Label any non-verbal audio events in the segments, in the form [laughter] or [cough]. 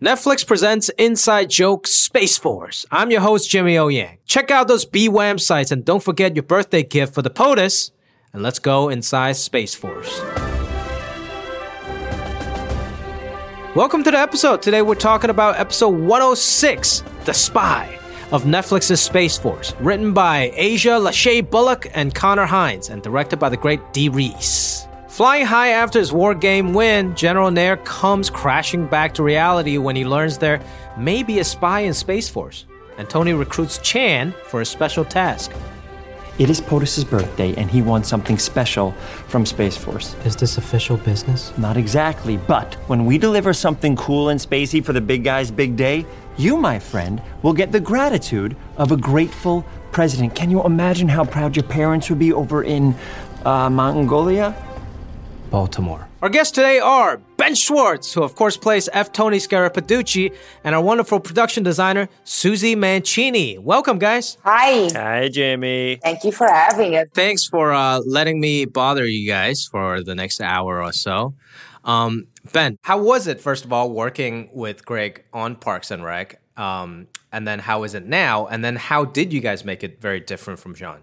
Netflix presents Inside Joke Space Force. I'm your host, Jimmy O Yang. Check out those BWAM sites and don't forget your birthday gift for the POTUS. And let's go inside Space Force. Welcome to the episode. Today we're talking about episode 106, The Spy of Netflix's Space Force, written by Asia Lachey Bullock and Connor Hines, and directed by the great Dee Rees. Flying high after his war game win, General Naird comes crashing back to reality when he learns there may be a spy in Space Force, and Tony recruits Chan for a special task. It is POTUS's birthday, and he wants something special from Space Force. Is this official business? Not exactly, but when we deliver something cool and spacey for the big guy's big day, you, my friend, will get the gratitude of a grateful president. Can you imagine how proud your parents would be over in uh, Mongolia? Baltimore. Our guests today are Ben Schwartz, who of course plays F. Tony Scarapiducci, and our wonderful production designer, Susie Mancini. Welcome, guys. Hi. Hi, Jamie. Thank you for having us. Thanks for uh, letting me bother you guys for the next hour or so. Um, ben, how was it, first of all, working with Greg on Parks and Rec? Um, and then how is it now? And then how did you guys make it very different from Jean?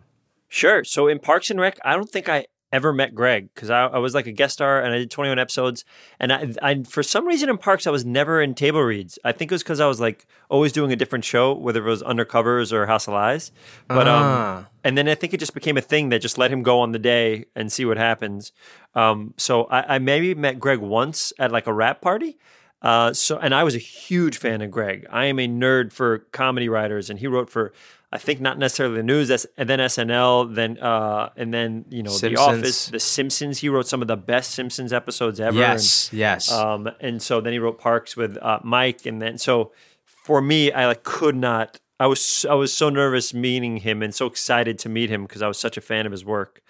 Sure. So in Parks and Rec, I don't think I ever met Greg because I, I, was like a guest star and I did 21 episodes. And I, I, for some reason in Parks, I was never in table reads. I think it was because I was like always doing a different show, whether it was Undercovers or House of Lies. But Ah. um, and then I think it just became a thing that just let him go on the day and see what happens. Um, so I, I maybe met Greg once at like a wrap party. Uh, so and I was a huge fan of Greg. I am a nerd for comedy writers, and he wrote for I think not necessarily the news, that's, and then SNL, then uh, and then you know The Office, The Simpsons. He wrote some of the best Simpsons episodes ever. Yes, yes. And, um, and so then he wrote Parks with uh, Mike, and then so for me, I like could not. I was I was so nervous meeting him and so excited to meet him because I was such a fan of his work.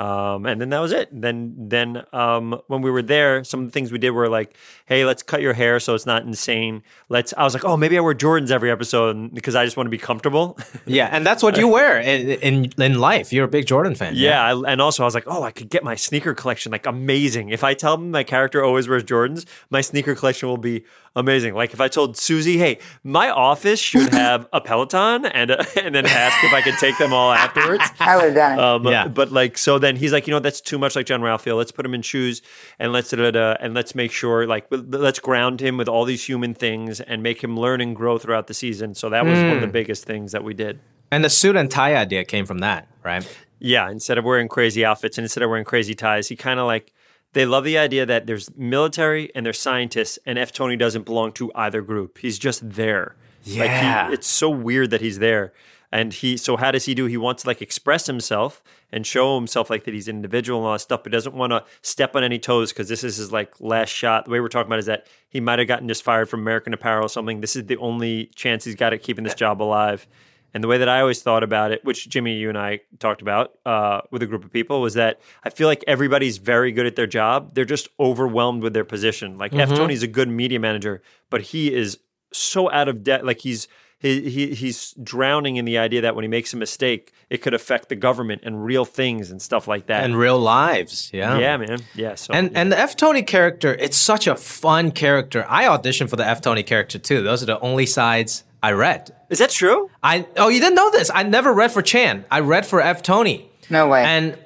Um, and then that was it. Then, then um, when we were there, some of the things we did were like, "Hey, let's cut your hair so it's not insane." Let's. I was like, "Oh, maybe I wear Jordans every episode because I just want to be comfortable." [laughs] yeah, and that's what you wear in, in in life. You're a big Jordan fan. yeah, I, and also I was like, "Oh, I could get my sneaker collection like amazing." If I tell them my character always wears Jordans, my sneaker collection will be amazing. Like if I told Susie, "Hey, my office should [laughs] have a Peloton," and uh, [laughs] and then ask if I could take them all afterwards. [laughs] I would have done it. Um, Yeah. But like, so then he's like, you know, that's too much like Jean-Ralphio. Let's put him in shoes and let's da, da, da, and let's make sure like let's ground him with all these human things and make him learn and grow throughout the season. So that was one of the biggest things that we did. And the suit and tie idea came from that, right? Yeah, instead of wearing crazy outfits and instead of wearing crazy ties, he kind of like they love the idea that there's military and there's scientists, and F. Tony doesn't belong to either group. He's just there. Like Yeah. he, it's so weird that he's there. And he, so how does he do? He wants to like express himself and show himself like that he's an individual and all that stuff, but doesn't want to step on any toes because this is his like last shot. The way we're talking about is that he might have gotten just fired from American Apparel or something. This is the only chance he's got at keeping this job alive. And the way that I always thought about it, which Jimmy, you and I talked about uh, with a group of people, was that I feel like everybody's very good at their job. They're just overwhelmed with their position. Like F. Tony's a good media manager, but he is so out of debt. Like he's he, he he's drowning in the idea that when he makes a mistake, it could affect the government and real things and stuff like that. And real lives. Yeah. yeah, man. Yeah. So And and the F Tony character, it's such a fun character. I auditioned for the F Tony character too. Those are the only sides I read. is that true? I oh you didn't know this? I never read for Chan. I read for F Tony. no way. And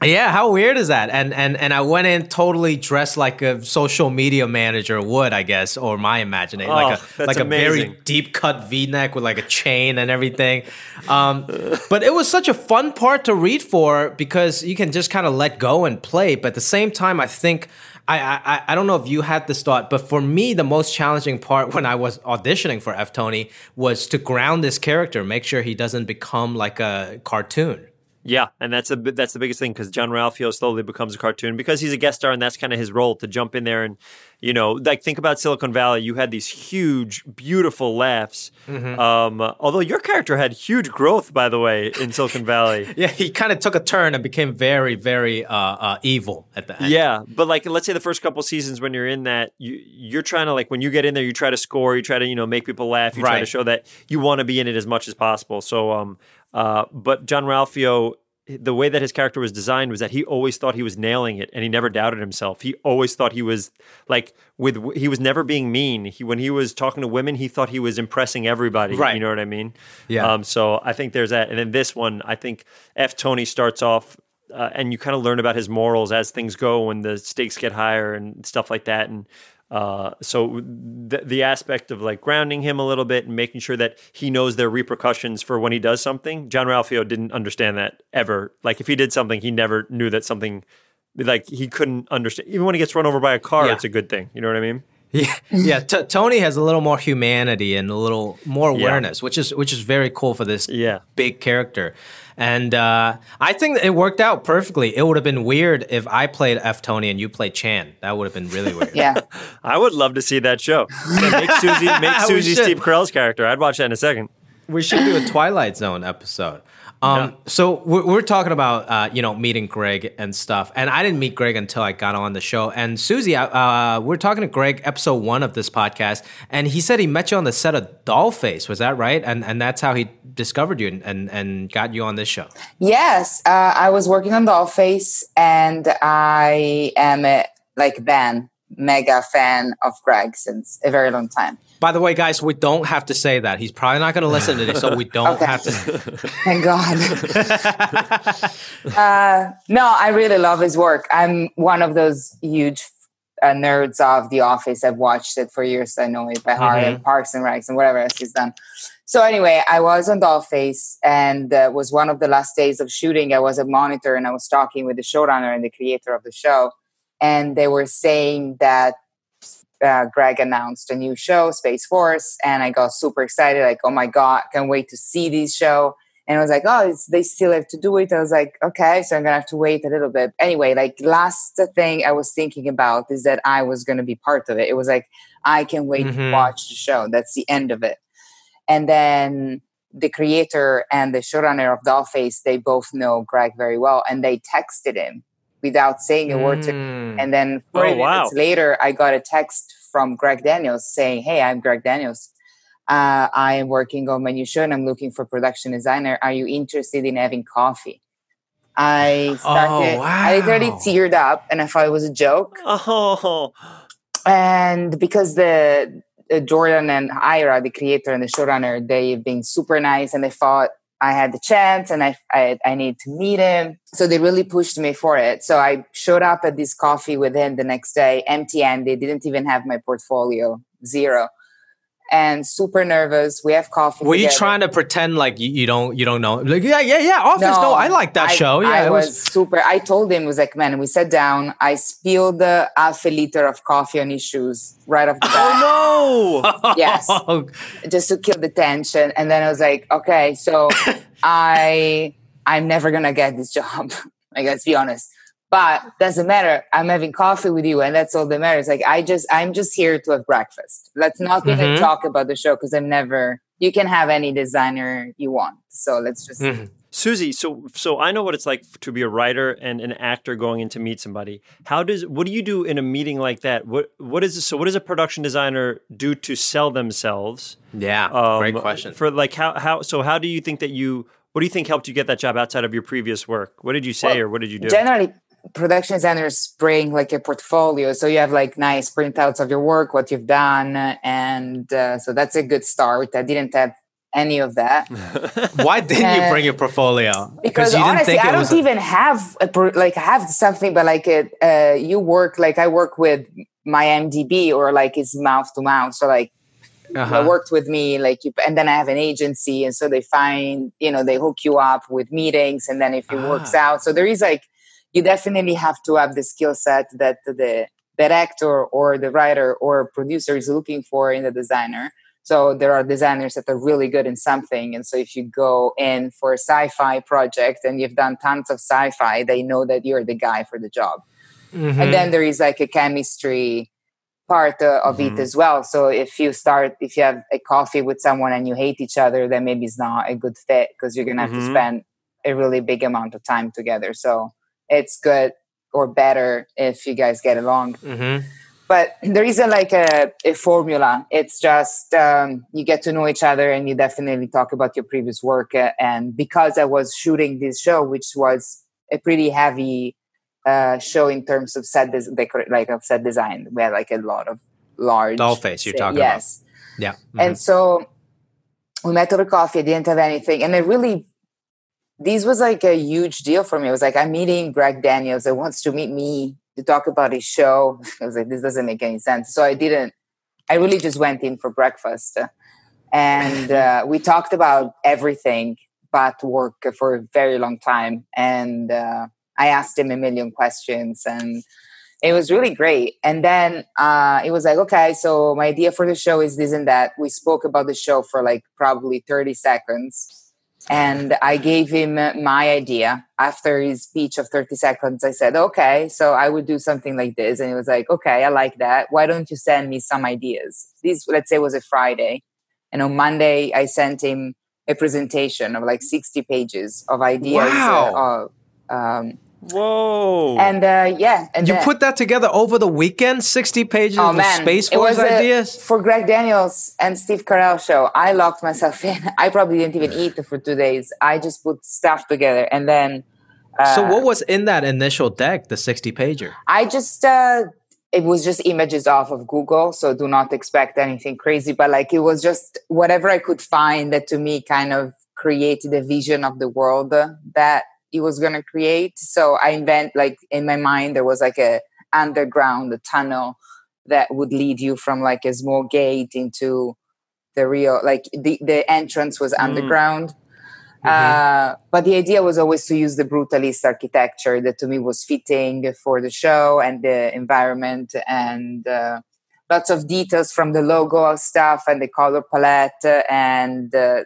yeah, how weird is that? And and and I went in totally dressed like a social media manager would, I guess, or my imagination, like Oh, a that's like a very deep cut V neck with like a chain and everything. Um, but it was such a fun part to read for because you can just kind of let go and play. But at the same time, I think. I, I, I don't know if you had this thought, but for me, the most challenging part when I was auditioning for F. Tony was to ground this character, make sure he doesn't become like a cartoon. Yeah, and that's a that's the biggest thing because Jean-Ralphio slowly becomes a cartoon because he's a guest star and that's kind of his role to jump in there and you know like think about Silicon Valley. You had these huge, beautiful laughs. Mm-hmm. Um, although your character had huge growth, by the way, in Silicon Valley. [laughs] Yeah, he kind of took a turn and became very, very uh, uh, evil at the end. Yeah, but like let's say the first couple seasons when you're in that, you you're trying to like when you get in there, you try to score, you try to you know make people laugh, you try to show that you want to be in it as much as possible. So um uh but Jean-Ralphio the way that his character was designed was that he always thought he was nailing it and he never doubted himself. He always thought he was like with he was never being mean. He when he was talking to women, he thought he was impressing everybody. Right. You know what I mean? Yeah. Um, so I think there's that. And then this one, I think F Tony starts off uh, and you kind of learn about his morals as things go when the stakes get higher and stuff like that. And uh, so the, the aspect of like grounding him a little bit and making sure that he knows their repercussions for when he does something. Jean-Ralphio didn't understand that ever. Like if he did something, he never knew that something like he couldn't understand. Even when he gets run over by a car, Yeah. it's a good thing. You know what I mean? Yeah, yeah. T- Tony has a little more humanity and a little more Yeah. awareness, which is which is very cool for this Yeah. big character. And uh, I think it worked out perfectly. It would have been weird if I played F Tony and you played Chan. That would have been really weird. Yeah. [laughs] I would love to see that show. Yeah, [laughs] make Susie, make [laughs] Susie. Steve Carell's character. I'd watch that in a second. We should do a Twilight Zone episode. Um, So we're, we're talking about uh, you know meeting Greg and stuff, and I didn't meet Greg until I got on the show. And Susie, uh, we're talking to Greg, episode one of this podcast, and he said he met you on the set of Dollface. Was that right? And and that's how he discovered you and and, and got you on this show. Yes, uh, I was working on Dollface, and I am a, like Ben, mega fan of Greg since a very long time. By the way, guys, we don't have to say that. He's probably not going to listen to this, so we [laughs] don't Okay. have to. [laughs] Thank God. [laughs] uh, no, I really love his work. I'm one of those huge uh, nerds of The Office. I've watched it for years. I know it by heart, and Parks and Recs, and whatever else he's done. So anyway, I was on Dollface, and uh, was one of the last days of shooting. I was a monitor, and I was talking with the showrunner and the creator of the show, and they were saying that uh, Greg announced a new show, Space Force, and I got super excited. Like, oh my god, can't wait to see this show. And I was like, oh, it's, they still have to do it. I was like, okay, so I'm gonna have to wait a little bit. Anyway, like last thing I was thinking about is that I was gonna be part of it. It was like I can wait to Mhm. watch the show. That's the end of it. And then the creator and the showrunner of Dollface, they both know Greg very well, and they texted him without saying a word to Mm. and then 40 Oh, wow. minutes later, I got a text from Greg Daniels saying, Hey, I'm Greg Daniels. Uh, I am working on my new show and I'm looking for production designer. Are you interested in having coffee? I started, I literally teared up and I thought it was a joke. [gasps] Oh, And because the uh, Jordan and Ira, the creator and the showrunner, they've been super nice and they thought I had the chance and I, I, I need to meet him. So they really pushed me for it. So I showed up at this coffee with him the next day, empty handed, didn't even have my portfolio, zero. And super nervous. We have coffee. Were you trying to pretend like you, you don't you don't know? Like yeah, yeah, yeah. Office. No, I like that I- show. Yeah, I it was, super. I told him, it was like, man, we sat down. I spilled the half a liter of coffee on his shoes right off the bat. [laughs] oh no! [laughs] Yes. [laughs] just to kill the tension. And then I was like, okay, so I I'm never gonna get this job. like let's be honest. But doesn't matter. I'm having coffee with you, and that's all that matters. Like I just I'm just here to have breakfast. Let's not even Mhm. talk about the show because I'm never. You can have any designer you want. So let's just. Mhm. Susie, so so I know what it's like to be a writer and an actor going in to meet somebody. How does what do you do in a meeting like that? What what is so what does a production designer do to sell themselves? yeah. Um, great question. For like how how so how do you think that you what do you think helped you get that job outside of your previous work? What did you say Well, or what did you do? Generally, production designers bring like a portfolio, so you have like nice printouts of your work, what you've done, and uh, so that's a good start. I didn't have any of that. [laughs] Why didn't you bring your portfolio? because you didn't honestly think i don't was. even have a, like i have something but like it uh you work like i work with my mdb or like it's mouth to mouth so like uh-huh. worked with me like you and then i have an agency and so they find you know they hook you up with meetings and then if it works Ah. out so there is like you definitely have to have the skill set that the director or the writer or producer is looking for in the designer so there are designers that are really good in something and so if you go in for a sci-fi project and you've done tons of sci-fi they know that you're the guy for the job Mhm. and then there is like a chemistry part uh, of Mhm. it as well so if you start if you have a coffee with someone and you hate each other then maybe it's not a good fit because you're gonna have Mhm. to spend a really big amount of time together so it's good or better if you guys get along Mhm. but there isn't like a, a formula. It's just um, you get to know each other and you definitely talk about your previous work. Uh, and because I was shooting this show, which was a pretty heavy uh, show in terms of set des- decor- like of set design, we had like a lot of large doll face. You're talking yes. about yeah. Mm-hmm. And so we met over coffee. I didn't have anything, and I really this was like a huge deal for me. It was like I'm meeting Greg Daniels that wants to meet me to talk about his show. [laughs] I was like, this doesn't make any sense. So I didn't. I really just went in for breakfast, and [laughs] uh, we talked about everything but work for a very long time. And uh, I asked him a million questions, and it was really great. And then uh, it was like, okay, so my idea for the show is this and that. We spoke about the show for like probably thirty seconds and I gave him my idea after his speech of 30 seconds. I said, okay, so I would do something like this. And he was like, okay, I like that. Why don't you send me some ideas? This, let's say, was a Friday. And on Monday, I sent him a presentation of like 60 pages of ideas wow. of um, Whoa! And uh, yeah, and you then, put that together over the weekend, sixty pages oh, of man. Space Force ideas for Greg Daniels and Steve Carell show. I locked myself in. [laughs] I probably didn't even eat for two days. I just put stuff together, and then. Uh, so what was in that initial deck, the sixty pager? I just. Uh, it was just images off of Google, so do not expect anything crazy. But like, it was just whatever I could find that to me kind of created a vision of the world that he was going to create. So I invent like in my mind there was like a underground a tunnel that would lead you from like a small gate into the real like the the entrance was mm. underground. Mm-hmm. Uh, but the idea was always to use the brutalist architecture that to me was fitting for the show and the environment and uh, lots of details from the logo stuff and the color palette and uh,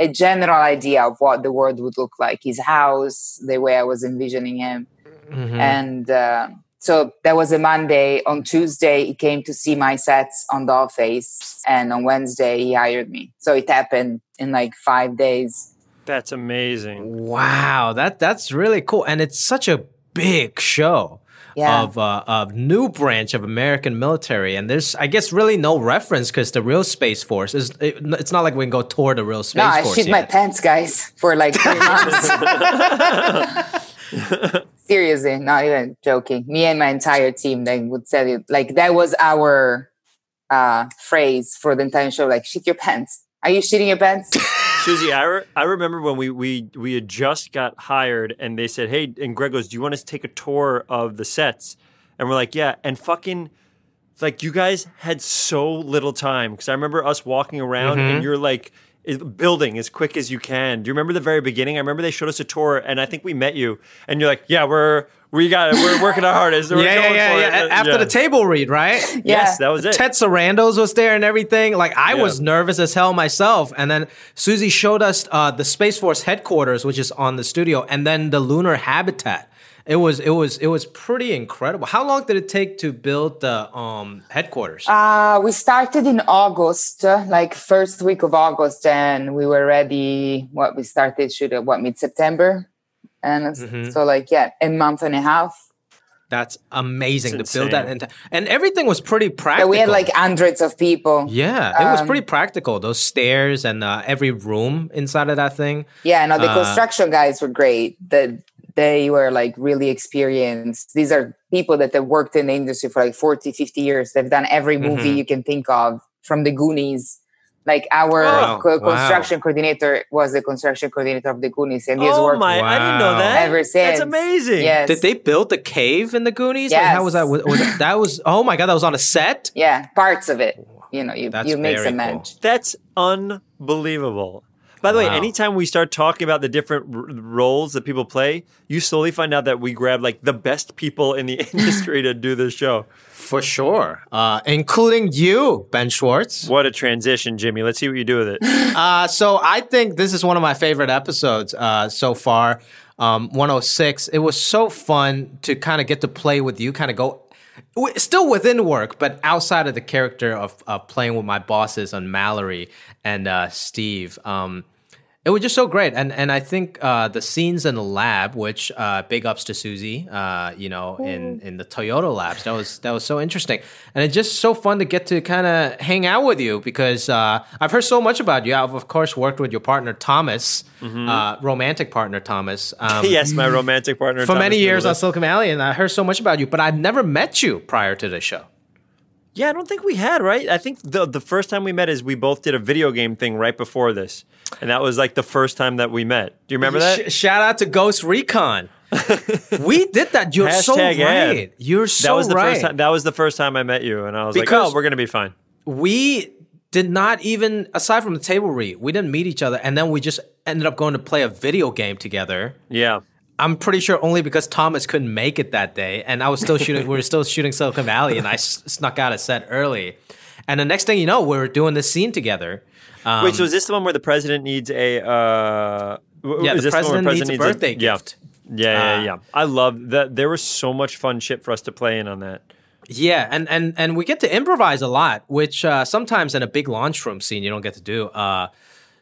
a general idea of what the world would look like his house the way i was envisioning him. Mm-hmm. and uh, so that was a monday. On tuesday he came to see my sets on dollface and on wednesday he hired me. So it happened in like five days. That's amazing. Wow. That that's really cool. And it's such a big show yeah. of uh, a new branch of American military, and there's I guess really no reference because the real Space Force is it, it's not like we can go tour the real Space no, Force. No, I shit my pants, guys, for like three months. [laughs] Seriously, not even joking. Me and my entire team, they would tell you like that was our uh, phrase for the entire show. Like, shit your pants. Are you shitting your pants? [laughs] Susie, I, re- I remember when we, we we had just got hired and they said, "Hey," and Greg goes, "Do you want us to take a tour of the sets?" And we're like, "Yeah." And fucking, like, you guys had so little time because I remember us walking around mm-hmm. and you're like building as quick as you can. Do you remember the very beginning? I remember they showed us a tour and I think we met you and you're like, "Yeah, we're." we got it. We're working our hardest. We're [laughs] yeah, yeah, yeah, yeah. After yeah. the table read, right? Yeah. Yes, that was it. Ted Sarandos was there and everything. Like I yeah. was nervous as hell myself. And then Susie showed us uh, the Space Force headquarters, which is on the studio, and then the lunar habitat. It was it was it was pretty incredible. How long did it take to build the um, headquarters? Uh, we started in August, uh, like first week of August, and we were ready. What we started should shoot what mid September and mm-hmm. so like yeah a month and a half that's amazing to build that and and everything was pretty practical. Yeah, we had like hundreds of people. Yeah, it um, was pretty practical. Those stairs and uh, every room inside of that thing. Yeah, no, the uh, construction guys were great. The they were like really experienced. These are people that have worked in the industry for like 40, 50 years. They've done every movie mm-hmm. you can think of from the Goonies like our oh, co- construction wow. coordinator was the construction coordinator of the Goonies, and he's oh worked. my! Wow. I didn't know that. Ever since, that's amazing. Yes. Did they build the cave in the Goonies? Yes. Like, how was that? Was, was that was [laughs] oh my god! That was on a set. Yeah, parts of it. You know, you that's you make some cool. That's unbelievable. By the wow. way, anytime we start talking about the different r- roles that people play, you slowly find out that we grab like the best people in the [laughs] industry to do this show. For sure, uh, including you, Ben Schwartz. What a transition, Jimmy. Let's see what you do with it. Uh, so I think this is one of my favorite episodes uh, so far. Um, 106. It was so fun to kind of get to play with you, kind of go still within work, but outside of the character of, of playing with my bosses on Mallory and uh, Steve. Um, it was just so great. And and i think uh, the scenes in the lab which uh, big ups to susie uh, you know in in the toyota labs. That was that was so interesting. And it's just so fun to get to kind of hang out with you because uh, i've heard so much about you. I've of course worked with your partner thomas mm-hmm. Uh, romantic partner thomas. Um, [laughs] yes my romantic partner for thomas many years on silicon valley and i heard so much about you but i've never met you prior to the show yeah, I don't think we had, right? I think the the first time we met is we both did a video game thing right before this. And that was like the first time that we met. Do you remember that? Sh- shout out to Ghost Recon. [laughs] we did that. You're Hashtag so right. Ad. You're so that was the right. First time, that was the first time I met you, and I was because like, "Oh, we're gonna be fine." We did not even, aside from the table read, we didn't meet each other, and then we just ended up going to play a video game together. Yeah. I'm pretty sure only because Thomas couldn't make it that day, and I was still [laughs] shooting. we were still shooting Silicon Valley, and I s- snuck out a set early. And the next thing you know, we are doing this scene together. Um, Wait, so is this the one where the president needs a? Uh, yeah, the president, the needs, needs, a birthday a, gift. Yeah, yeah, yeah, uh, yeah. I love that. There was so much fun shit for us to play in on that. Yeah, and and and we get to improvise a lot, which uh, sometimes in a big launch room scene you don't get to do. Uh,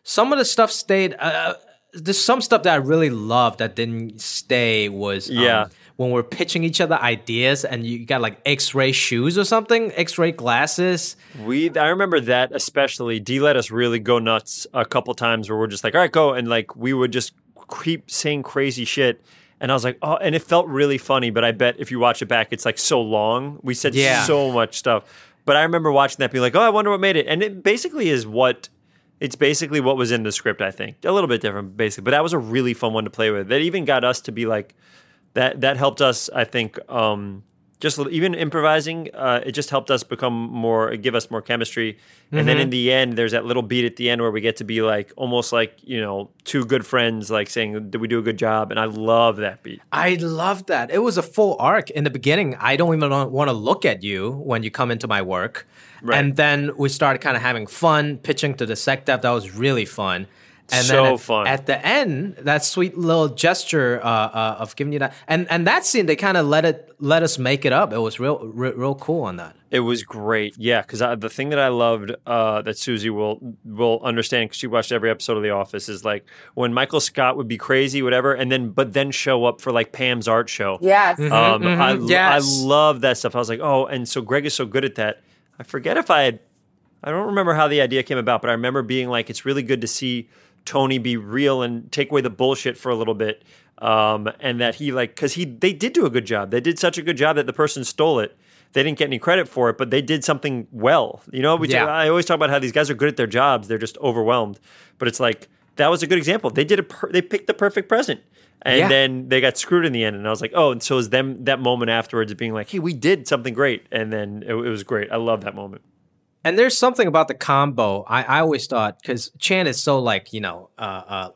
some of the stuff stayed. Uh, there's some stuff that I really loved that didn't stay was um, yeah when we're pitching each other ideas and you got like X-ray shoes or something, X-ray glasses. We I remember that especially. Dee let us really go nuts a couple times where we're just like, all right, go, and like we would just keep saying crazy shit. And I was like, oh, and it felt really funny. But I bet if you watch it back, it's like so long. We said yeah. so much stuff. But I remember watching that, being like, oh, I wonder what made it. And it basically is what it's basically what was in the script, I think. A little bit different, basically. But that was a really fun one to play with. That even got us to be like, that that helped us, I think, um, just even improvising. Uh, it just helped us become more, give us more chemistry. And mm-hmm. then in the end, there's that little beat at the end where we get to be like almost like you know two good friends, like saying, "Did we do a good job?" And I love that beat. I love that. It was a full arc in the beginning. I don't even want to look at you when you come into my work. Right. And then we started kind of having fun pitching to the SecDef. That was really fun. And so then at, fun. At the end, that sweet little gesture uh, uh, of giving you that, and and that scene, they kind of let it let us make it up. It was real, real, real cool on that. It was great, yeah. Because the thing that I loved uh, that Susie will will understand because she watched every episode of The Office is like when Michael Scott would be crazy, whatever, and then but then show up for like Pam's art show. Yes, mm-hmm, um, mm-hmm. I yes. I love that stuff. I was like, oh, and so Greg is so good at that. I forget if I had, I don't remember how the idea came about, but I remember being like, it's really good to see Tony be real and take away the bullshit for a little bit. Um, and that he like, cause he, they did do a good job. They did such a good job that the person stole it. They didn't get any credit for it, but they did something well. You know, we yeah. talk, I always talk about how these guys are good at their jobs. They're just overwhelmed. But it's like, that was a good example. They did a, per- they picked the perfect present and yeah. then they got screwed in the end. And I was like, oh, and so is them that moment afterwards being like, hey, we did something great, and then it, it was great. I love that moment. And there's something about the combo. I, I always thought because Chan is so like you know, uh, uh,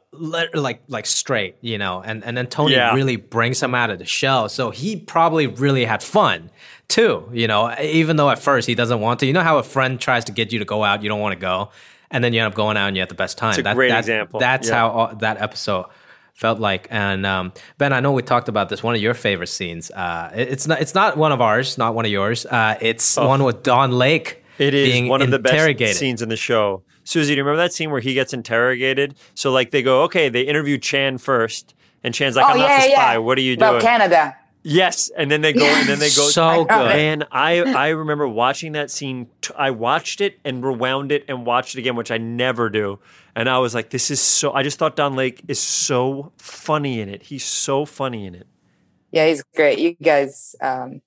like like straight, you know, and and then Tony yeah. really brings him out of the shell. So he probably really had fun too, you know, even though at first he doesn't want to. You know how a friend tries to get you to go out, you don't want to go, and then you end up going out and you have the best time. It's a that, great that, example. That's yeah. how all, that episode felt like. And um, Ben, I know we talked about this. One of your favorite scenes. Uh, it, it's not. It's not one of ours. Not one of yours. Uh, it's oh. one with Don Lake. It is one of the best scenes in the show. Susie, do you remember that scene where he gets interrogated? So like they go, okay, they interview Chan first, and Chan's like, oh, I'm yeah, not the spy. Yeah. What are you doing? About Canada. Yes, and then they go, and then they go. so good. And I, I remember watching that scene. I watched it and rewound it and watched it again, which I never do. And I was like, this is so. I just thought Don Lake is so funny in it. He's so funny in it. Yeah, he's great. You guys, um,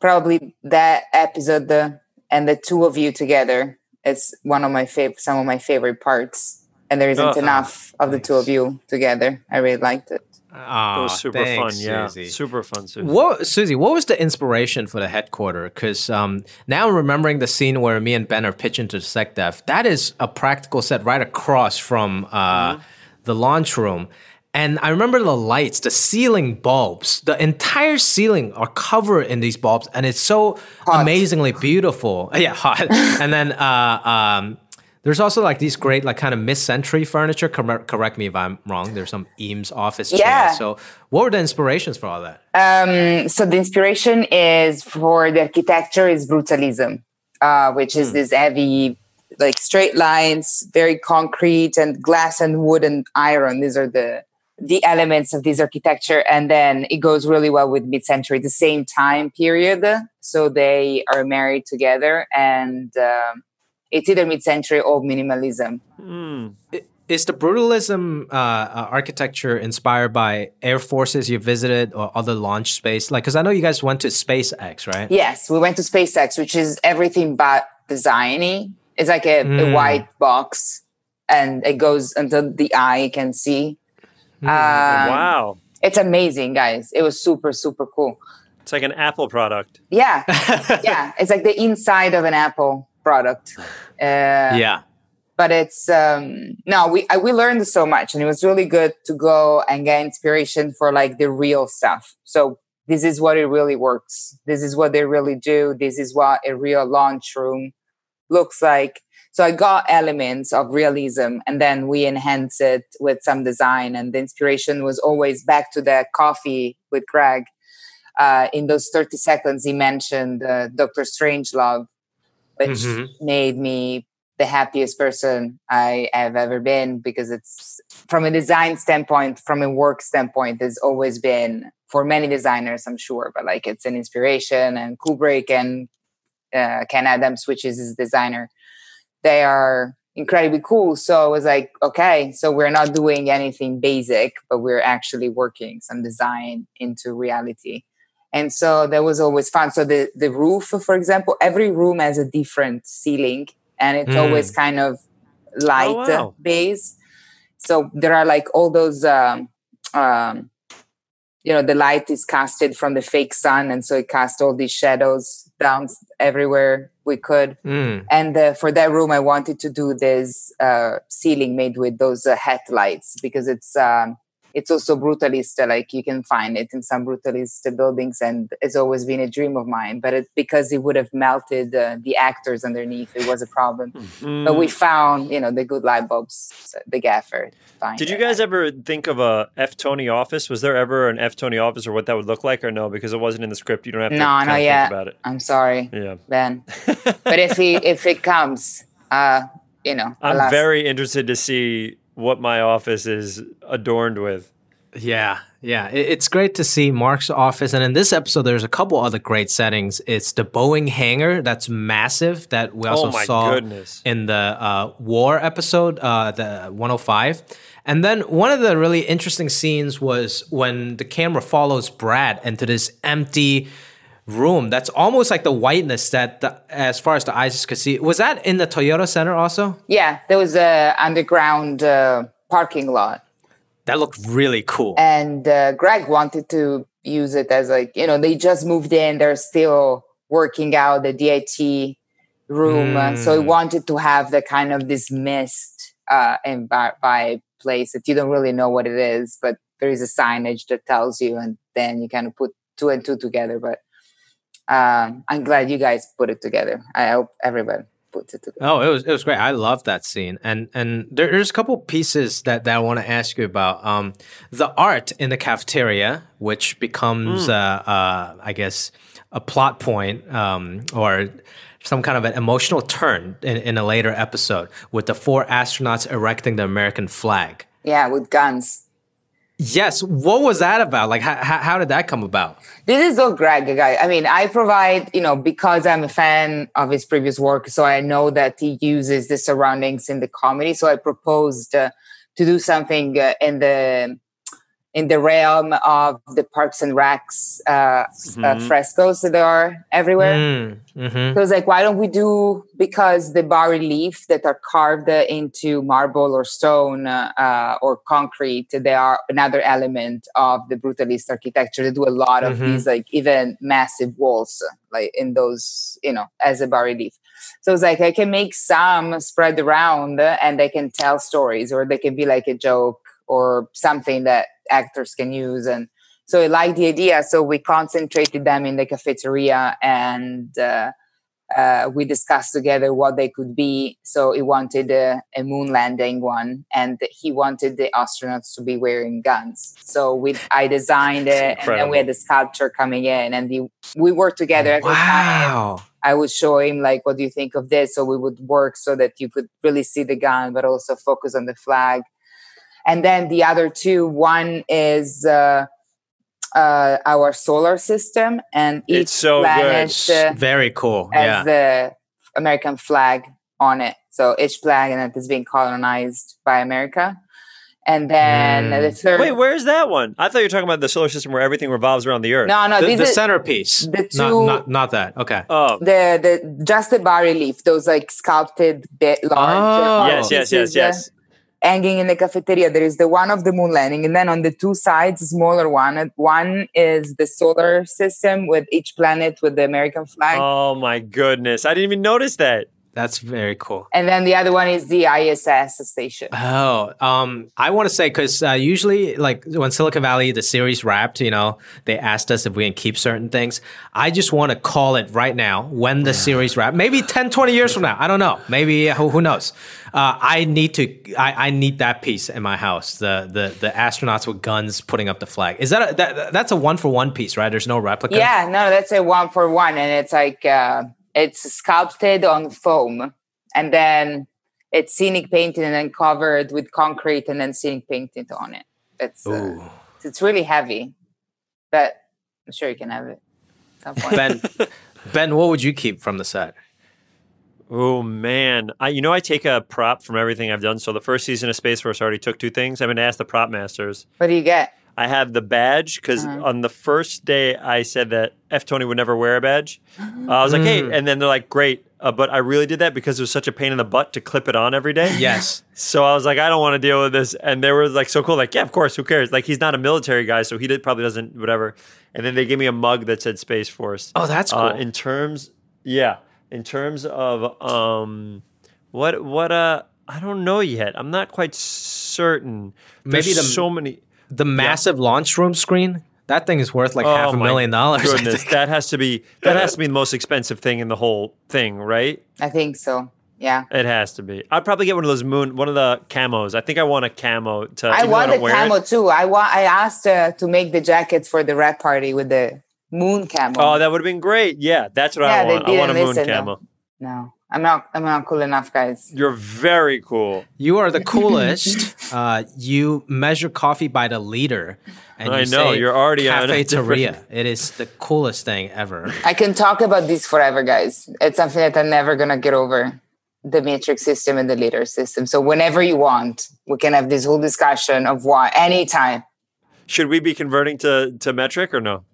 probably that episode, the and the two of you together, it's one of my favorite, some of my favorite parts. And there isn't uh, enough of the two of you together. I really liked it. Oh, it was super thanks, fun. Yeah, Susie. super fun. Susie. What, Susie? What was the inspiration for the headquarter? Because um, now I'm remembering the scene where me and Ben are pitching to SecDef. That is a practical set right across from uh, mm-hmm. the launch room. And I remember the lights, the ceiling bulbs, the entire ceiling are covered in these bulbs, and it's so hot. amazingly beautiful. Yeah, hot. [laughs] and then uh, um, there's also like these great, like kind of mid-century furniture. Correct, correct me if I'm wrong. There's some Eames office yeah. chairs. So, what were the inspirations for all that? Um, so the inspiration is for the architecture is brutalism, uh, which is hmm. this heavy like straight lines, very concrete, and glass and wood and iron. These are the the elements of this architecture and then it goes really well with mid-century the same time period so they are married together and um, it's either mid-century or minimalism mm. Is the brutalism uh, uh, architecture inspired by air forces you visited or other launch space? Like, because I know you guys went to SpaceX, right? Yes, we went to SpaceX, which is everything but designy. It's like a, mm. a hmm. white box, and it goes until the eye can see. Mm. Um, wow, it's amazing, guys! It was super, super cool. It's like an Apple product. Yeah, [laughs] yeah. It's like the inside of an Apple product. Uh, yeah. but it's um no we I, we learned so much and it was really good to go and get inspiration for like the real stuff. So this is what it really works. This is what they really do. This is what a real launch room looks like. So i got elements of realism and then we enhance it with some design and the inspiration was always back to the coffee with greg. Uh, in those 30 seconds he mentioned uh, dr strangelove which mm-hmm. made me the happiest person I have ever been because it's from a design standpoint, from a work standpoint, it's always been for many designers, I'm sure, but like it's an inspiration. And Kubrick and uh, Ken Adams, which is his designer, they are incredibly cool. So I was like, okay, so we're not doing anything basic, but we're actually working some design into reality. And so that was always fun. So the the roof, for example, every room has a different ceiling and it's mm. always kind of light oh, wow. base. So there are like all those, um, um, you know, the light is casted from the fake sun, and so it cast all these shadows down everywhere we could. Mm. And uh, for that room, I wanted to do this uh, ceiling made with those uh, headlights because it's um, it's also brutalist like you can find it in some brutalist buildings and it's always been a dream of mine but it's because it would have melted uh, the actors underneath it was a problem. Mm. but we found you know the good light bulbs the gaffer did you guys ever think of a f tony office? Was there ever an f tony office or what that would look like or no? Because it wasn't in the script you don't have to no no yeah about it. I'm sorry yeah. Ben. [laughs] But if he if it comes uh you know i'm very interested to see what my office is adorned with. Yeah, yeah. It's great to see Mark's office. And in this episode, there's a couple other great settings. It's the Boeing hangar that's massive that we also oh saw goodness. in the uh, war episode, uh, the 105. And then one of the really interesting scenes was when the camera follows Brad into this empty room. That's almost like the whiteness that the, as far as the eyes could see. Was that in the toyota center also? Yeah there was a underground uh, parking lot. That looked really cool. And uh, greg wanted to use it as like you know they just moved in. They're still working out the dit room. Mm. so he hmm. wanted to have the kind of this mist uh and by, by place that you don't really know what it is but there is a signage that tells you and then you kind of put two and two together. But um, I'm glad you guys put it together. I hope everyone puts it together. Oh, it was it was great. I love that scene, and and there, there's a couple pieces that, that I want to ask you about. Um, the art in the cafeteria, which becomes, mm. uh, uh, I guess, a plot point um, or some kind of an emotional turn in, in a later episode with the four astronauts erecting the American flag. Yeah, with guns. Yes. What was that about? Like, how, how did that come about? This is all Greg, guy. I mean, I provide, you know, because I'm a fan of his previous work, so I know that he uses the surroundings in the comedy. So I proposed uh, to do something uh, in the in the realm of the Parks and Recs uh, uh mm-hmm. uh, frescoes that are everywhere. Mm, mm-hmm. So it's like, why don't we do because the bas relief that are carved into marble or stone uh, or concrete, they are another element of the brutalist architecture. They do a lot of mm-hmm. these, like even massive walls, like in those, you know, as a bas relief. So it's like I can make some spread around and they can tell stories, or they can be like a joke or something that actors can use and so I like the idea. So we concentrated them in the cafeteria and uh, uh, we discussed together what they could be. So he wanted a, a, moon landing one, and he wanted the astronauts to be wearing guns. So we, I designed it, and then we had the sculpture coming in, and the, we worked together every wow. time I would show him like, what do you think of this? So we would work so that you could really see the gun, but also focus on the flag. And then the other two, one is uh, uh, our solar system, and each It's so planet uh, Very cool. has Yeah. the American flag on it. So each planet is being colonized by America. And then Mm. the third. Wait, where's that one? I thought you were talking about the solar system where everything revolves around the Earth. no, no, The, the are centerpiece. the not, two- not not that. Okay. Oh, the the just the bas relief, those like sculpted bit large. Oh. yes, yes, yes, pieces, yes. Hanging in the cafeteria. There is the one of the moon landing, and then on the two sides, smaller one. One is the solar system with each planet with the American flag, Oh my goodness. I didn't even notice that. That's very cool. and then the other one is the ISS station. Oh, um, I want to say because uh, usually, like when Silicon Valley the series wrapped, you know, they asked us if we can keep certain things. I just want to call it right now when the series wrapped. Maybe 10, 20 years from now. I don't know. Maybe who, who knows? Uh, I need to. I, I need that piece in my house. The the the astronauts with guns putting up the flag. Is that a, that that's a one for one piece, right? There's no replica. Yeah, no, that's a one for one, and it's like uh, it's sculpted on foam, and then it's scenic painted and then covered with concrete, and then scenic painted on it. It's uh, it's really heavy, but I'm sure you can have it. at some point. Ben, [laughs] Ben, what would you keep from the set? Oh man, I you know I take a prop from everything I've done. So the first season of Space Force I already took two things. I'm going to ask the prop masters. what do you get? I have the badge because Uh-huh. on the first day I said that F Tony would never wear a badge. Uh, I was like, hey, Mm. and then they're like, great, uh, but I really did that because it was such a pain in the butt to clip it on every day. [laughs] Yes. So I was like, I don't want to deal with this. And they were like, so cool. Like, yeah, of course. Who cares? Like, he's not a military guy, so he did, probably doesn't, whatever. And then they gave me a mug that said Space Force. Oh, that's cool. Uh, in terms, yeah, in terms of um, what what uh, I don't know yet. I'm not quite certain. There's Maybe the- so many. The massive launch room screen. That thing is worth like half a Oh million dollars. Goodness, that has to be that has to be the most expensive thing in the whole thing, right? I think so. Yeah. It has to be. I'd probably get one of those moon, one of the camos. I think I want a camo to. I want don't the wear it. camo too. I want. I asked uh, to make the jackets for the wrap party with the moon camo. Oh, that would have been great. Yeah, that's what Yeah, I want. I want a didn't moon listen, though. camo. no, I'm not. I'm not cool enough, guys. You're very cool. You are the coolest. [laughs] uh, you measure coffee by the liter, and I you know, say you're already on a cafeteria. different- It is the coolest thing ever. I can talk about this forever, guys. It's something that I'm never gonna get over. The matrix system and the leader system. So whenever you want, we can have this whole discussion of why anytime. Should we be converting to to metric or no?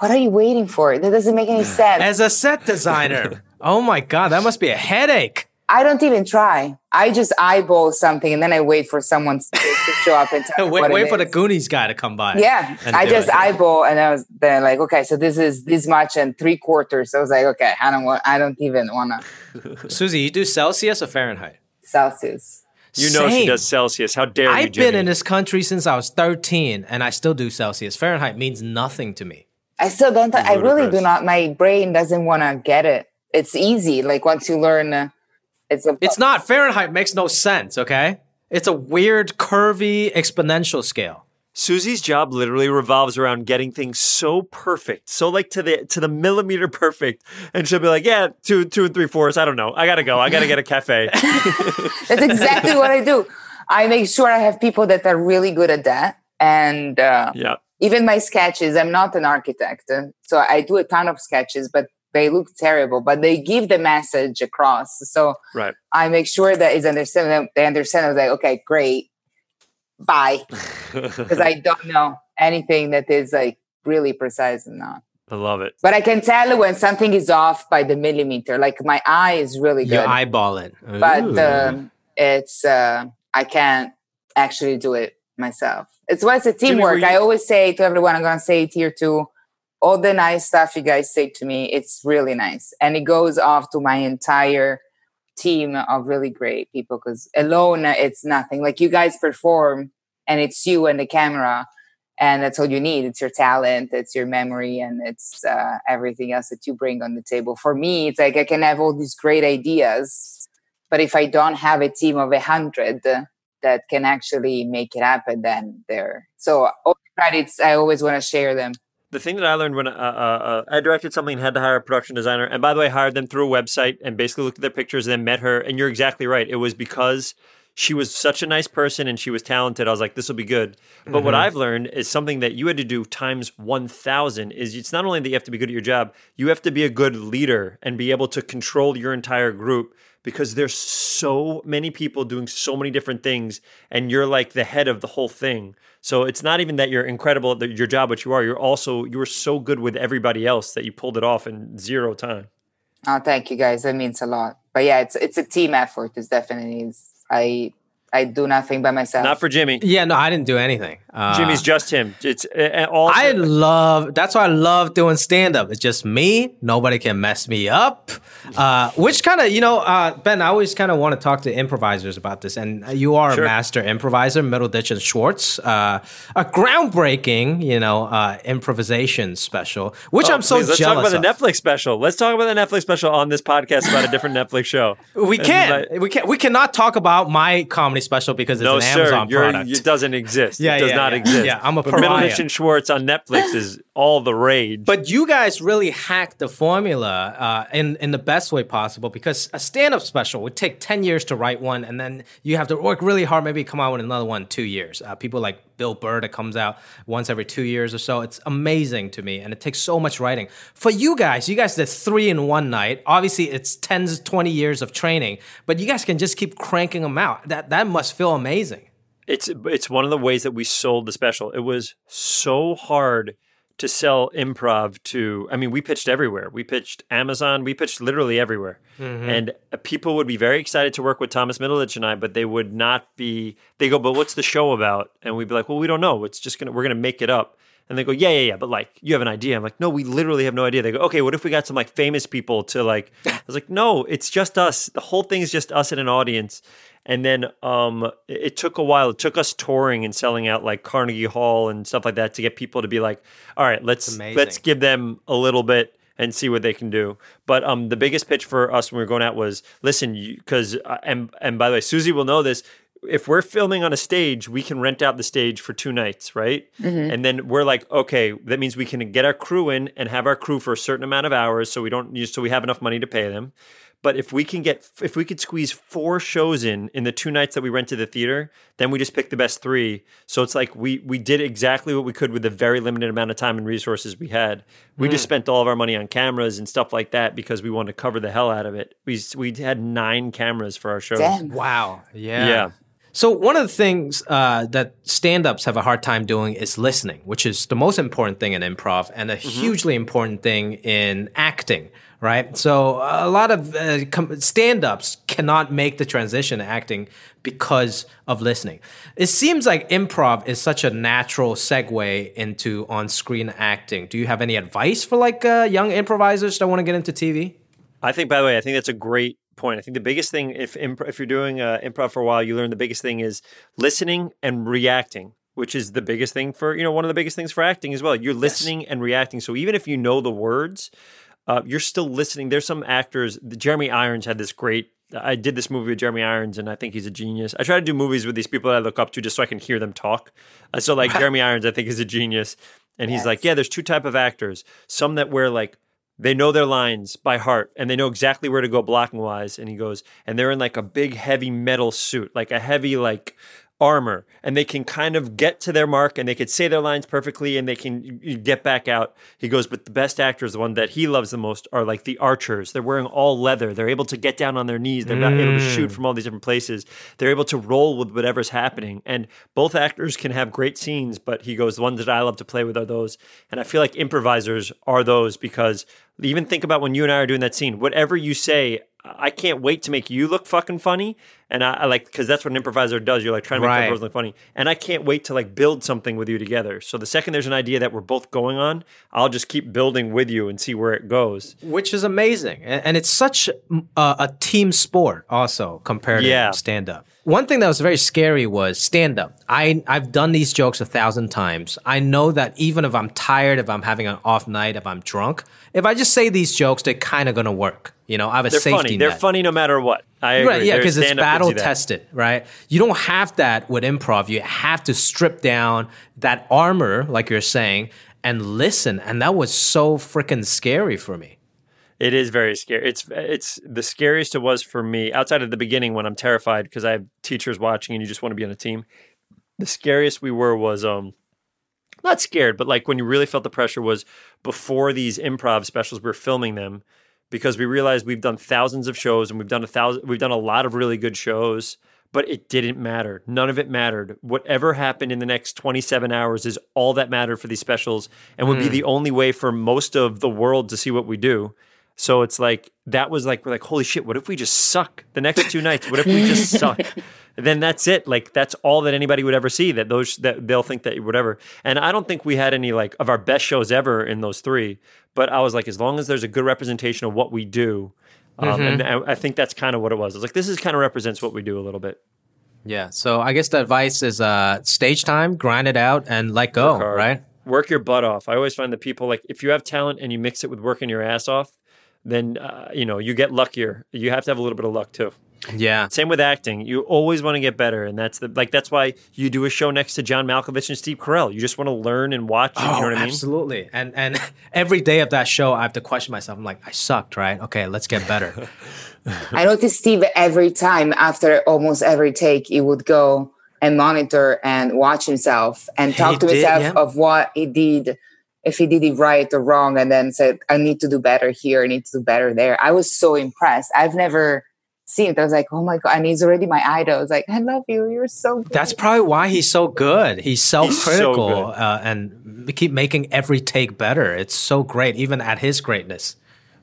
What are you waiting for? That doesn't make any [sighs] sense. As a set designer, oh my god, that must be a headache. I don't even try. I just eyeball something and then I wait for someone to to show up and tell me [laughs] wait, what wait it for the. Goonies guy to come by. Yeah, I just it. eyeball and I was then like, okay, so this is this much and three quarters. I was like, okay, I don't want, I don't even want to [laughs] Susie, you do Celsius or Fahrenheit? Celsius. You know she does Celsius. How dare you, I've been in this country since I was 13, and I still do Celsius. Fahrenheit means nothing to me. I still don't. I really do not. My brain doesn't want to get it. It's easy. Like once you learn, uh, it's a. It's not. Fahrenheit makes no sense, okay? It's a weird, curvy, exponential scale. Susie's job literally revolves around getting things so perfect, so like to the to the millimeter perfect, and she'll be like, "Yeah, two two and three fourths. I don't know. I gotta go. I gotta get a cafe." [laughs] That's exactly what I do. I make sure I have people that are really good at that, and uh, yeah, even my sketches. I'm not an architect, uh, so I do a ton of sketches, but they look terrible. But they give the message across. So right. I make sure that is understand. They understand. I was like, okay, great, bye, [laughs] because I don't know anything that is like really precise and not. I love it. But I can tell when something is off by the millimeter. Like my eye is really You good, eyeball it. but um, it's uh, I can't actually do it myself. It's why it's a Jimmy, teamwork. you- I always say to everyone, I'm gonna say it here too. All the nice stuff you guys say to me, it's really nice, and it goes off to my entire team of really great people. Because alone, it's nothing. Like you guys perform, and it's you and the camera, and that's all you need. It's your talent, it's your memory, and it's uh, everything else that you bring on the table. For me, it's like I can have all these great ideas, but if I don't have a team of a hundred that can actually make it happen, then they're so all the credits. I always want to share them. The thing that I learned when uh, uh, I directed something and had to hire a production designer, and by the way, hired them through a website and basically looked at their pictures and then met her. And you're exactly right. It was because she was such a nice person and she was talented. I was like, this will be good. But mm-hmm. what I've learned is something that you had to do times 1000 is it's not only that you have to be good at your job, you have to be a good leader and be able to control your entire group because there's so many people doing so many different things and you're like the head of the whole thing. So it's not even that you're incredible at your job, but you are. You're also you were so good with everybody else that you pulled it off in zero time. Oh, thank you guys. That means a lot. But yeah, it's it's a team effort. It's definitely is I I do nothing by myself. Not for Jimmy. Yeah, no, I didn't do anything. Uh, Jimmy's just him. It's uh, all. I love. That's why I love doing stand up. It's just me. Nobody can mess me up. Uh, which kind of, you know, uh, Ben, I always kind of want to talk to improvisers about this, and you are sure. a master improviser, Middleditch and Schwartz, uh, a groundbreaking, you know, uh, improvisation special, which oh, I'm so please, let's jealous. Let's talk about of. the Netflix special. Let's talk about the Netflix special on this podcast about a different Netflix show. We can't. we can't. We cannot talk about my comedy special because it's no, an sir, Amazon product. It doesn't exist. Yeah, it does yeah, not yeah. exist. Yeah, I'm a but pariah. Middleditch and Schwartz on Netflix is all the rage. But you guys really hacked the formula uh, in in the best way possible because a stand up special would take ten years to write one, and then you have to work really hard, maybe come out with another one in two years. Uh, people like Bill Burr that comes out once every two years or so. It's amazing to me, and it takes so much writing. For you guys, you guys did three in one night. Obviously, it's 10, 20 years of training, but you guys can just keep cranking them out. That that must feel amazing. It's it's one of the ways that we sold the special. It was so hard to sell improv to i mean we pitched everywhere we pitched amazon we pitched literally everywhere mm-hmm. and uh, people would be very excited to work with thomas middleditch and i but they would not be they go but what's the show about and we'd be like well we don't know it's just gonna we're gonna make it up and they go, yeah, yeah, yeah, but like you have an idea. I'm like, no, we literally have no idea. They go, okay, what if we got some like famous people to like? I was like, no, it's just us. The whole thing is just us and an audience. And then um, it took a while. It took us touring and selling out like Carnegie Hall and stuff like that to get people to be like, all right, let's let's give them a little bit and see what they can do. But um, the biggest pitch for us when we were going out was, listen, because uh, and and by the way, Susie will know this if we're filming on a stage, we can rent out the stage for two nights, right? Mm-hmm. And then we're like, okay, that means we can get our crew in and have our crew for a certain amount of hours, so we don't use, so we have enough money to pay them. But if we can get, if we could squeeze four shows in in the two nights that we rented the theater, then we just pick the best three. So it's like we we did exactly what we could with the very limited amount of time and resources we had. We mm. just spent all of our money on cameras and stuff like that because we wanted to cover the hell out of it. We we had nine cameras for our shows. Damn. Wow. Yeah. Yeah. So one of the things uh, that stand-ups have a hard time doing is listening, which is the most important thing in improv and a mm-hmm. hugely important thing in acting, right? So a lot of uh, com- stand-ups cannot make the transition to acting because of listening. It seems like improv is such a natural segue into on-screen acting. Do you have any advice for like uh, young improvisers that want to get into TV? I think, by the way, I think that's a great point. I think the biggest thing, if imp- if you're doing uh, improv for a while, you learn the biggest thing is listening and reacting, which is the biggest thing for you know one of the biggest things for acting as well. You're listening yes. and reacting. So even if you know the words, uh, you're still listening. There's some actors. Jeremy Irons had this great. I did this movie with Jeremy Irons, and I think he's a genius. I try to do movies with these people that I look up to just so I can hear them talk. Uh, so like [laughs] Jeremy Irons, I think is a genius. And he's yes. like, yeah, there's two type of actors. Some that wear like they know their lines by heart and they know exactly where to go blocking wise and he goes and they're in like a big heavy metal suit like a heavy like armor and they can kind of get to their mark and they can say their lines perfectly and they can get back out. He goes, but the best actors, the one that he loves the most, are like the archers. They're wearing all leather. They're able to get down on their knees. They're mm. able to shoot from all these different places. They're able to roll with whatever's happening. And both actors can have great scenes, but he goes, the ones that I love to play with are those. And I feel like improvisers are those because even think about when you and I are doing that scene. Whatever you say, I can't wait to make you look fucking funny. And I, I like because that's what an improviser does. You're like trying to make right. look funny, and I can't wait to like build something with you together. So the second there's an idea that we're both going on, I'll just keep building with you and see where it goes. Which is amazing, and it's such mm, a, a team sport also compared yeah. to stand up. One thing that was very scary was stand up. I I've done these jokes a thousand times. I know that even if I'm tired, if I'm having an off night, if I'm drunk, if I just say these jokes, they're kind of gonna work. You know, I have a They're safety funny. Net. They're funny no matter what. I agree. Right, yeah, because it's battle tested, right? You don't have that with improv. You have to strip down that armor, like you're saying, and listen. And that was so freaking scary for me. It is very scary. It's it's the scariest it was for me outside of the beginning when I'm terrified because I have teachers watching and you just want to be on a team. The scariest we were was um not scared, but like when you really felt the pressure was before these improv specials we were filming them because we realized we've done thousands of shows and we've done a thousand we've done a lot of really good shows but it didn't matter. None of it mattered. Whatever happened in the next 27 hours is all that mattered for these specials and would mm. be the only way for most of the world to see what we do. So it's like that was like we're like holy shit what if we just suck the next [laughs] two nights? What if we just suck [laughs] then that's it like that's all that anybody would ever see that those that they'll think that whatever and i don't think we had any like of our best shows ever in those three but i was like as long as there's a good representation of what we do um, mm-hmm. and I, I think that's kind of what it was. I was like, this is kind of represents what we do a little bit. Yeah. So I guess the advice is uh, stage time, grind it out, and let go. Right. Work your butt off. I always find that people like if you have talent and you mix it with working your ass off, then uh, you know you get luckier. You have to have a little bit of luck too. Yeah. Same with acting. You always want to get better, and that's the like that's why you do a show next to John Malkovich and Steve Carell. You just want to learn and watch. Oh, you know oh, what I mean? Absolutely. And and [laughs] every day of that show, I have to question myself. I'm like, I sucked, right? Okay, let's get better. [laughs] I noticed Steve every time after almost every take, he would go and monitor and watch himself and talk he to did, himself yeah. of what he did if he did it right or wrong and then said i need to do better here i need to do better there i was so impressed i've never seen it. I was like, oh my god, and he's already my idol. I was like, I love you. You're so good. That's probably why he's so good. He's self-critical so uh, and keep making every take better. It's so great, even at his greatness.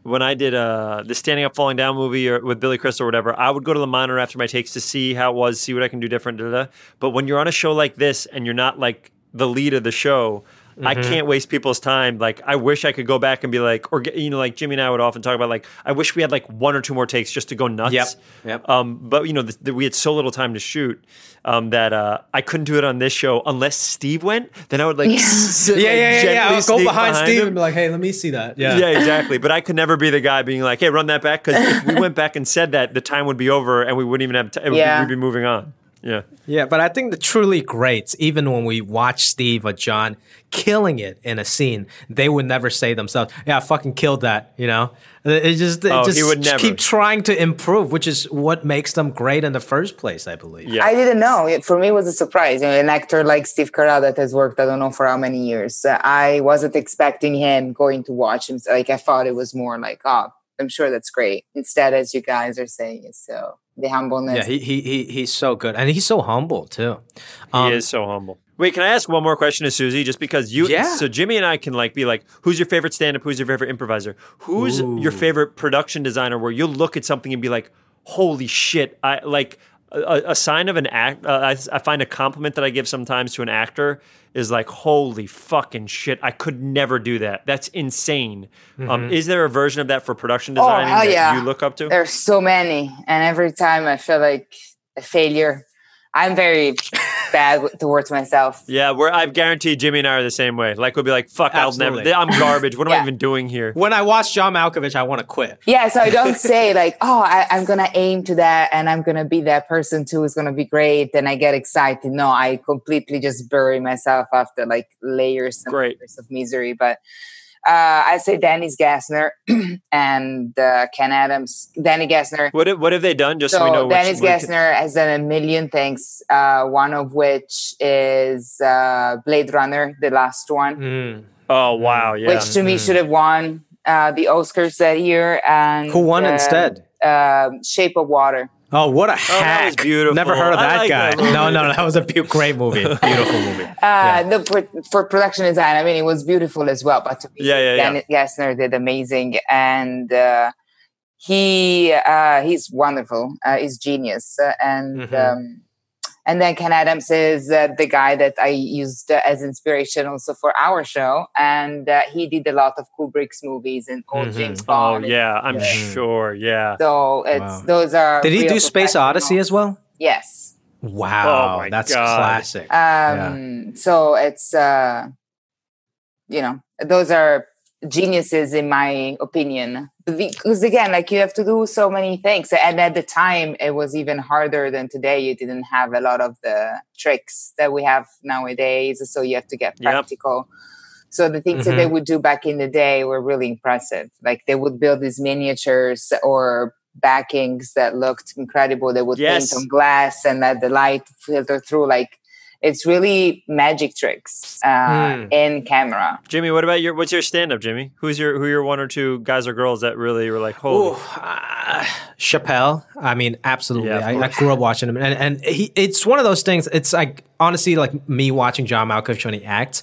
When I did uh, the Standing Up, Falling Down movie or with Billy Crystal or whatever, I would go to the monitor after my takes to see how it was, see what I can do different. Da, da, da. But when you're on a show like this and you're not like the lead of the show, Mm-hmm. I can't waste people's time. Like, I wish I could go back and be like, or get, you know, like Jimmy and I would often talk about, like, I wish we had like one or two more takes just to go nuts. Yep. Yep. Um, but you know, the, the, we had so little time to shoot um, that uh, I couldn't do it on this show unless Steve went. Then I would like, yeah, sit, yeah, like, yeah, yeah, yeah. I'll go behind, behind Steve him. and be like, hey, let me see that. Yeah, yeah, exactly. But I could never be the guy being like, hey, run that back because if we [laughs] went back and said that, the time would be over and we wouldn't even have. T- yeah. we'd be moving on. Yeah. Yeah, but I think the truly greats, even when we watch Steve or John killing it in a scene, they would never say themselves, "Yeah, I fucking killed that." You know, it just it oh, just he would never. keep trying to improve, which is what makes them great in the first place, I believe. Yeah. I didn't know. It, for me, it was a surprise. You know, an actor like Steve Carell that has worked, I don't know for how many years. Uh, I wasn't expecting him going to watch him. Like I thought it was more like, oh, I'm sure that's great. Instead, as you guys are saying, it's so the humbleness. Yeah, he, he, he he's so good, and he's so humble too. Um, he is so humble. Wait, can I ask one more question to Susie? Just because you, yeah. So Jimmy and I can like be like, who's your favorite stand-up? Who's your favorite improviser? Who's Ooh. your favorite production designer? Where you'll look at something and be like, holy shit! I like a, a sign of an act. Uh, I, I find a compliment that I give sometimes to an actor is like, holy fucking shit, I could never do that. That's insane. Um, mm-hmm. Um, is there a version of that for production design oh, that yeah. you look up to? There's so many. And every time I feel like a failure. I'm very bad towards myself. Yeah, we're. I guarantee Jimmy and I are the same way. Like we'll be like, "Fuck, Absolutely. I'll never. I'm garbage. What am yeah. I even doing here?" When I watch John Malkovich, I want to quit. Yeah, so I don't [laughs] say like, "Oh, I, am gonna aim to that, and I'm gonna be that person too. Is gonna be great." And I get excited. No, I completely just bury myself after like layers and great. layers of misery. But uh, I say Dennis Gassner [clears throat] and uh, Ken Adams. Danny Gassner. What have, what have they done? Just so, so we know. Dennis which, Gassner has done a million things. Uh, one of which is uh, Blade Runner, the last one. Mm. Oh wow! Yeah, which to me mm. should have won uh, the Oscars that year. And who won uh, instead? Shape of Water. Oh, what a hack! Oh, that was beautiful. Never heard of that like guy. That no, no, no, that was a great movie. Beautiful [laughs] movie. Uh, yeah. the, for, for, production design, I mean, it was beautiful as well. But to me, yeah, yeah, Dan yeah. Gassner did amazing, and uh, he uh, he's wonderful. Uh, he's genius, uh, and. Mm-hmm. Um, and then Ken Adams is uh, the guy that I used uh, as inspiration also for our show. And uh, he did a lot of Kubrick's movies and old mm-hmm. James Bond. Oh, yeah, I'm yeah. sure. Yeah. So it's wow. those are. Did he do Space Odyssey as well? Yes. Wow. Oh that's God. classic. Um, yeah. So it's, uh, you know, those are geniuses in my opinion because again like you have to do so many things and at the time it was even harder than today you didn't have a lot of the tricks that we have nowadays so you have to get practical yep. So the things mm-hmm. that they mm-hmm. would do back in the day were really impressive. Like they would build these miniatures or backings that looked incredible. They would yes. paint on glass and let the light filter through. Like it's really magic tricks uh, mm. in camera. Jimmy, what about your what's your stand up, Jimmy? Who's your who your one or two guys or girls that really were like, holy Ooh, uh, Chappelle. I mean, absolutely. Yeah, I, I, grew up watching him, and and he, it's one of those things. It's like honestly, like me watching John Malkovich when he acts,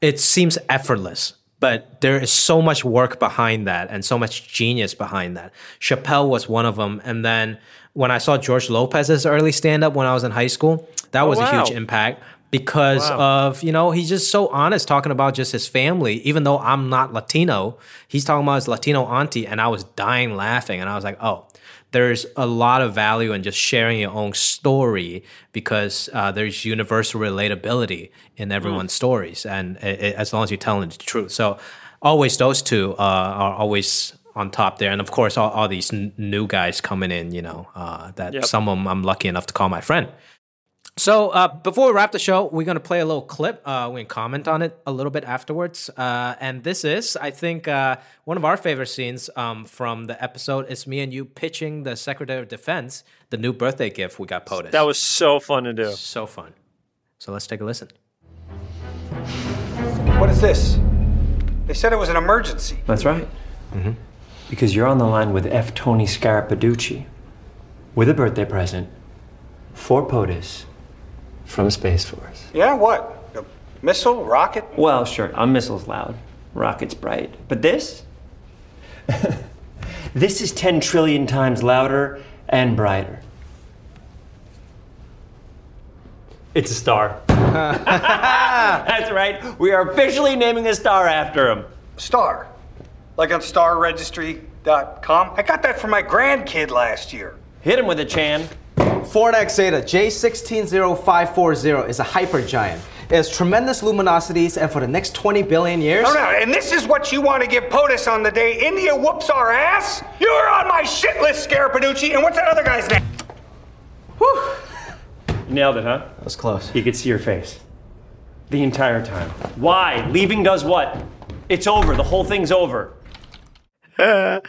it seems effortless. But there is so much work behind that and so much genius behind that. Chappelle was one of them. And then when I saw George Lopez's early stand up when I was in high school, that oh, was wow. a huge impact because wow. of, you know, he's just so honest talking about just his family. Even though I'm not Latino, he's talking about his Latino auntie, and I was dying laughing. And I was like, oh, there's a lot of value in just sharing your own story because uh, there's universal relatability in everyone's mm. stories, and it, it, as long as you're telling the truth. So, always those two uh, are always on top there, and of course, all, all these n- new guys coming in. You know, uh, that yep. some of them I'm lucky enough to call my friend. So uh, before we wrap the show, we're gonna play a little clip. Uh, we can comment on it a little bit afterwards. Uh, and this is, I think, uh, one of our favorite scenes um, from the episode. Is me and you pitching the Secretary of Defense the new birthday gift we got POTUS. That was so fun to do. So fun. So let's take a listen. What is this? They said it was an emergency. That's right. Mm-hmm. Because you're on the line with F. Tony Scarapiducci with a birthday present for POTUS from Space Force. Yeah, what? A missile? Rocket? Well, sure, a missile's loud, rocket's bright. But this? [laughs] this is 10 trillion times louder and brighter. It's a star. [laughs] That's right. We are officially naming a star after him. Star? Like on starregistry.com? I got that for my grandkid last year. Hit him with a Chan. Ford X Zeta J160540 is a hypergiant. It has tremendous luminosities, and for the next 20 billion years. No, no, and this is what you want to give POTUS on the day India whoops our ass? You're on my shit list, Scarapiducci, and what's that other guy's name? Whew. You nailed it, huh? That was close. He could see your face. The entire time. Why? Leaving does what? It's over. The whole thing's over. [laughs] I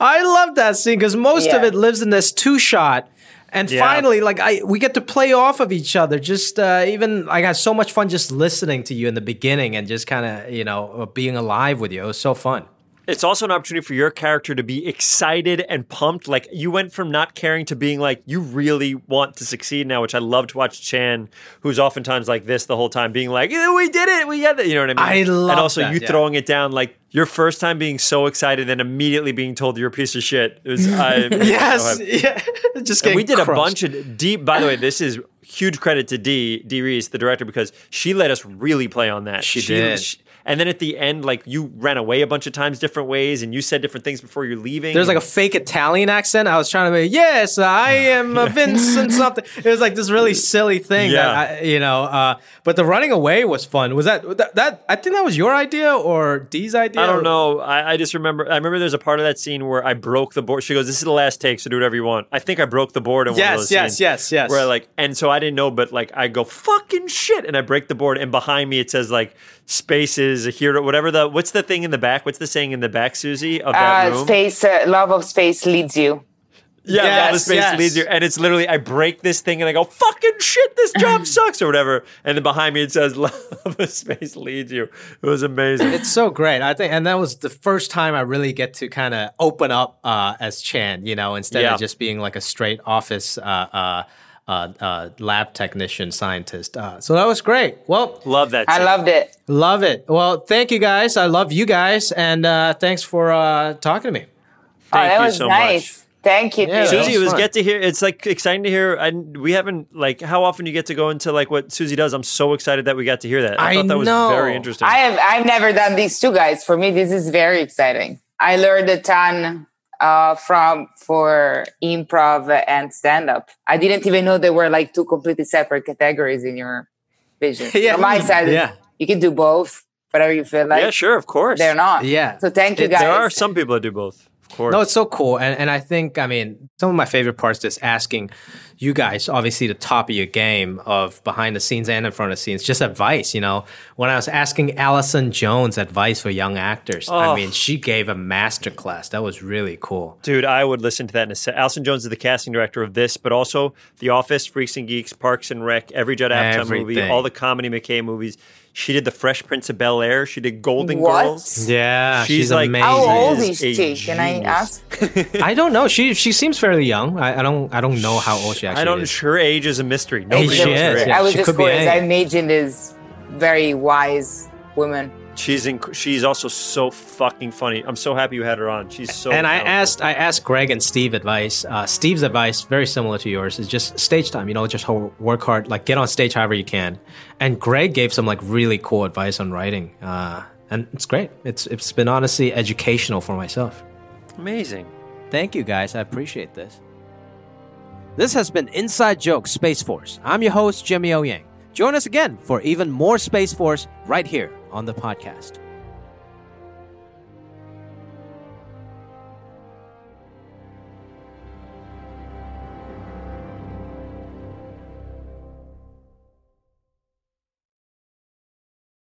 love that scene because most yeah. of it lives in this two shot and yeah. finally, like I, we get to play off of each other. Just uh, even I had so much fun just listening to you in the beginning and just kind of you know being alive with you. It was so fun it's also an opportunity for your character to be excited and pumped. Like you went from not caring to being like you really want to succeed now, which I love to watch Chan, who's oftentimes like this the whole time, being like, yeah, "We did it, we got it." You know what I mean? I love. And also that, you yeah. throwing it down like your first time being so excited and immediately being told you're a piece of shit. It was [laughs] I, yes, [laughs] yeah. [laughs] Just we did crushed. a bunch of deep. By the way, this is huge credit to Dee Dee Rees, the director, because she let us really play on that. She, she did. She, and then at the end, like you ran away a bunch of times different ways, and you said different things before you're leaving. There's like a fake Italian accent. I was trying to be, yes, I am a [laughs] Vincent something. It was like this really silly thing yeah. that I, you know. Uh, but the running away was fun. Was that, that, that I think that was your idea or Dee's idea? I don't know. I, I just remember. I remember there's a part of that scene where I broke the board. She goes, "This is the last take, so do whatever you want." I think I broke the board in yes, one of those yes. Yes, yes, yes. Where I like, and so I didn't know, but like I go fucking shit, and I break the board, and behind me it says like spaces a hero, whatever the what's the thing in the back? What's the saying in the back, Susie? Of that uh, room? Space, uh, love of space leads you. Yeah, yes, love of space yes. leads you, and it's literally I break this thing and I go fucking shit, this job [laughs] sucks or whatever, and then behind me it says [laughs] love of space leads you. It was amazing. It's so great, I think, and that was the first time I really get to kind of open up uh, as Chan, you know, instead yeah. of just being like a straight office. Uh, uh, uh, lab technician scientist. Uh, so that was great. Well, love that. I loved it. Love it. Well, thank you guys. I love you guys, and uh, thanks for uh, talking to me. Oh, thank oh, that you was so nice. Much. Thank you, yeah, Susie. Was it was get to hear. It's like exciting to hear. And we haven't like how often you get to go into like what Susie does. I'm so excited that we got to hear that. I, I thought that know. was very interesting. I have. I've never done these two guys. For me, this is very exciting. I learned a ton uh, from for improv and stand up. I didn't even know there were like two completely separate categories in your vision. [laughs] yeah. From my side, yeah. you can do both, whatever you feel like. Yeah, sure, of course. They're not. Yeah. So thank you guys. There are some people that do both. Of course. No, it's so cool. And and I think I mean some of my favorite parts is asking you guys, obviously the top of your game of behind the scenes and in front of the scenes, just advice, you know. When I was asking Allison Jones advice for young actors, I Oh. mean she gave a master class. That was really cool. Dude, I would listen to that in a set. Allison Jones is the casting director of this, but also The Office, Freaks and Geeks, Parks and Rec, every Judd Apatow movie, all the comedy McKay movies. She did The Fresh Prince of Bel Air. She did Golden What? Girls. Yeah, She's she's, like- amazing. How old is is she? Can I ask? [laughs] I don't know. She she seems fairly young. I, I don't I don't know how old she actually I don't. is. Her age is a mystery. Nobody she knows her is, age. yeah. I was she just could be curious. I any. imagined is very wise woman. She's inc- she's also so fucking funny. I'm so happy you had her on. She's so. and I asked I asked Greg and Steve advice. Uh, Steve's advice very similar to yours is just stage time. You know, just work hard, like get on stage however you can. And Greg gave some like really cool advice on writing, uh, and it's great. It's it's been honestly educational for myself. amazing. Thank you guys. I appreciate this. This has been Inside Joke Space Force. I'm your host Jimmy O Yang. Join us again for even more Space Force right here on the podcast.